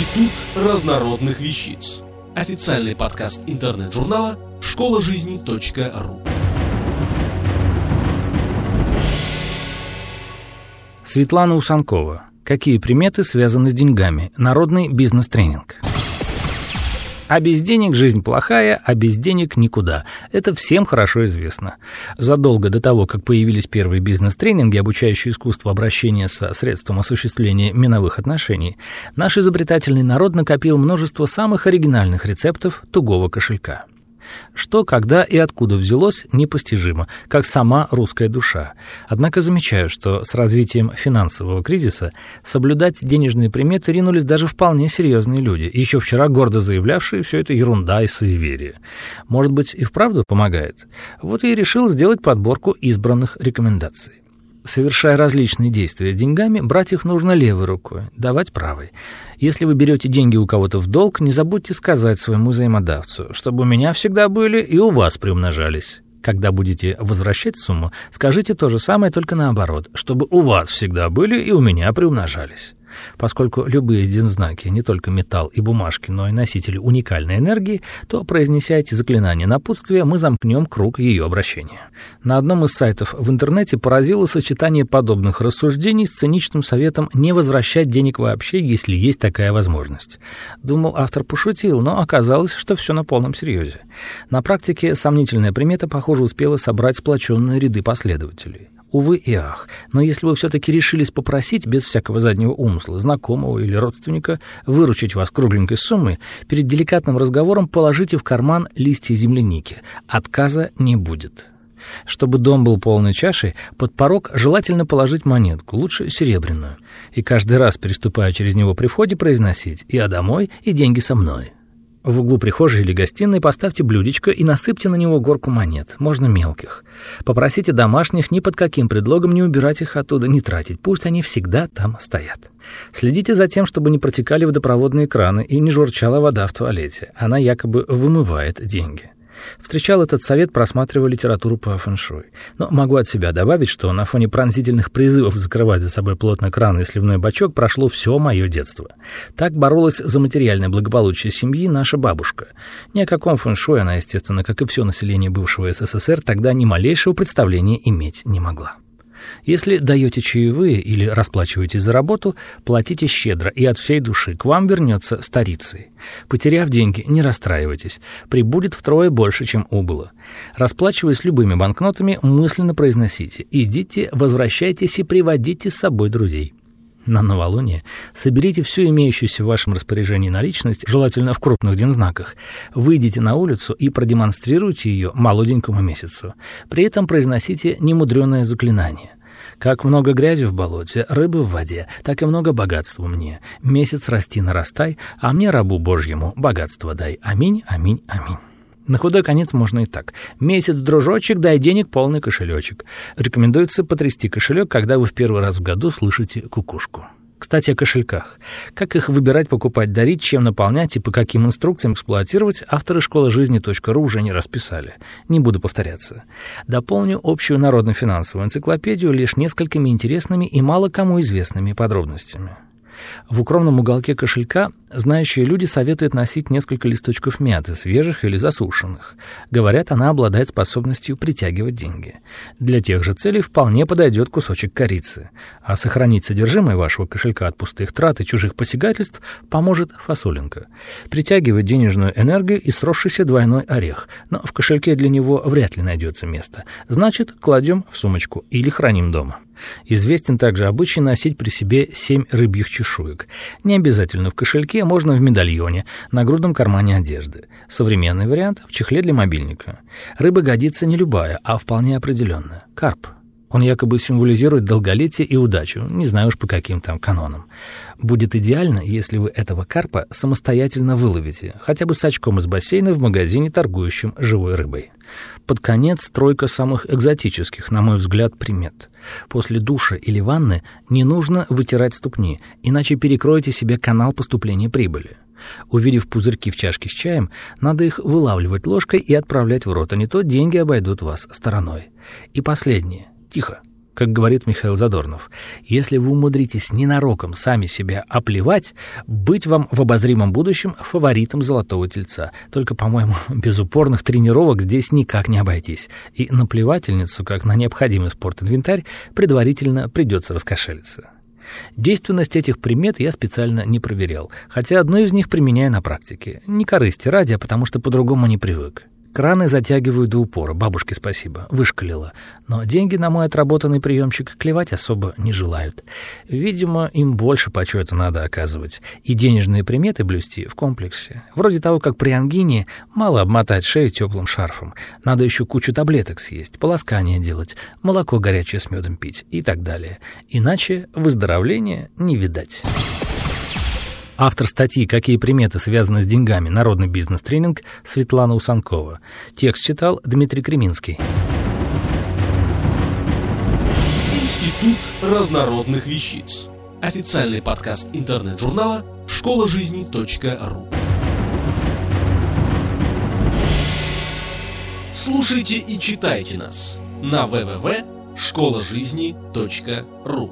Институт разнородных вещиц. Официальный подкаст интернет-журнала школа жизни.ру. Светлана Усанкова. Какие приметы связаны с деньгами? Народный бизнес-тренинг. А без денег жизнь плохая, а без денег никуда. Это всем хорошо известно. Задолго до того, как появились первые бизнес-тренинги, обучающие искусству обращения со средством осуществления миновых отношений, наш изобретательный народ накопил множество самых оригинальных рецептов тугого кошелька. Что, когда и откуда взялось, непостижимо, как сама русская душа. Однако замечаю, что с развитием финансового кризиса соблюдать денежные приметы ринулись даже вполне серьезные люди, еще вчера гордо заявлявшие, все это ерунда и суеверие. Может быть, и вправду помогает? Вот и решил сделать подборку избранных рекомендаций. Совершая различные действия с деньгами, брать их нужно левой рукой, давать правой. Если вы берете деньги у кого-то в долг, не забудьте сказать своему взаимодавцу, чтобы у меня всегда были и у вас приумножались. Когда будете возвращать сумму, скажите то же самое, только наоборот, чтобы у вас всегда были и у меня приумножались. Поскольку любые дензнаки не только металл и бумажки, но и носители уникальной энергии, то, произнеся эти заклинания напутствия, мы замкнем круг ее обращения. На одном из сайтов в интернете поразило сочетание подобных рассуждений с циничным советом не возвращать денег вообще, если есть такая возможность. Думал, автор пошутил, но оказалось, что все на полном серьезе. На практике сомнительная примета, похоже, успела собрать сплоченные ряды последователей. Увы и ах, но если вы все-таки решились попросить, без всякого заднего умысла, знакомого или родственника, выручить вас кругленькой суммой, перед деликатным разговором положите в карман листья земляники. Отказа не будет. Чтобы дом был полной чашей, под порог желательно положить монетку, лучше серебряную, и каждый раз, переступая через него при входе, произносить «Я домой, и деньги со мной». В углу прихожей или гостиной поставьте блюдечко и насыпьте на него горку монет, можно мелких. Попросите домашних ни под каким предлогом не убирать их оттуда, не тратить, пусть они всегда там стоят. Следите за тем, чтобы не протекали водопроводные краны и не журчала вода в туалете, она якобы вымывает деньги. Встречал этот совет, просматривая литературу по фэншуй. Но могу от себя добавить, что на фоне пронзительных призывов закрывать за собой плотно кран и сливной бачок прошло все мое детство. Так боролась за материальное благополучие семьи наша бабушка. Ни о каком фэншуй она, естественно, как и все население бывшего СССР, тогда ни малейшего представления иметь не могла. Если даете чаевые или расплачиваетесь за работу, платите щедро и от всей души. К вам вернется старицей. Потеряв деньги, не расстраивайтесь. Прибудет втрое больше, чем убыло. Расплачиваясь любыми банкнотами, мысленно произносите «Идите, возвращайтесь и приводите с собой друзей». На новолуние соберите всю имеющуюся в вашем распоряжении наличность, желательно в крупных дензнаках, выйдите на улицу и продемонстрируйте ее молоденькому месяцу. При этом произносите немудреное заклинание. Как много грязи в болоте, рыбы в воде, так и много богатства мне. Месяц расти нарастай, а мне, рабу Божьему, богатство дай. Аминь, аминь, аминь. На худой конец можно и так. Месяц, дружочек, дай денег полный кошелечек. Рекомендуется потрясти кошелек, когда вы в первый раз в году слышите кукушку. Кстати, о кошельках. Как их выбирать, покупать, дарить, чем наполнять и по каким инструкциям эксплуатировать, авторы школы жизни.ру уже не расписали. Не буду повторяться. Дополню общую народно-финансовую энциклопедию лишь несколькими интересными и мало кому известными подробностями. В укромном уголке кошелька знающие люди советуют носить несколько листочков мяты, свежих или засушенных. Говорят, она обладает способностью притягивать деньги. Для тех же целей вполне подойдет кусочек корицы. А сохранить содержимое вашего кошелька от пустых трат и чужих посягательств поможет фасолинка. Притягивает денежную энергию и сросшийся двойной орех, но в кошельке для него вряд ли найдется место. Значит, кладем в сумочку или храним дома. Известен также обычай носить при себе семь рыбьих чешуек. Не обязательно в кошельке, можно в медальоне, на грудном кармане одежды. Современный вариант – в чехле для мобильника. Рыба годится не любая, а вполне определенная – карп. Он якобы символизирует долголетие и удачу, не знаю уж по каким там канонам. Будет идеально, если вы этого карпа самостоятельно выловите, хотя бы с очком из бассейна в магазине, торгующем живой рыбой. Под конец тройка самых экзотических, на мой взгляд, примет. После душа или ванны не нужно вытирать ступни, иначе перекроете себе канал поступления прибыли. Увидев пузырьки в чашке с чаем, надо их вылавливать ложкой и отправлять в рот, а не то деньги обойдут вас стороной. И последнее. Тихо. как говорит Михаил Задорнов. Если вы умудритесь ненароком сами себя оплевать, быть вам в обозримом будущем фаворитом Золотого Тельца. Только, по-моему, без упорных тренировок здесь никак не обойтись. И наплевательницу, как на необходимый спортинвентарь, предварительно придется раскошелиться. Действенность этих примет я специально не проверял, хотя одну из них применяю на практике. Не корысти ради, а потому что по-другому не привык. Краны затягиваю до упора, бабушке спасибо, вышкалила. Но деньги на мой отработанный приемчик клевать особо не желают. Видимо, им больше почета надо оказывать. И денежные приметы блюсти в комплексе. Вроде того, как при ангине мало обмотать шею теплым шарфом. Надо еще кучу таблеток съесть, полоскание делать, молоко горячее с медом пить и так далее. Иначе выздоровления не видать. Автор статьи «Какие приметы связаны с деньгами. Народный бизнес-тренинг» Светлана Усанкова. Текст читал Дмитрий Креминский. Институт разнородных вещиц. Официальный подкаст интернет-журнала школа жизни .ру. Слушайте и читайте нас на www.школажизни.ру.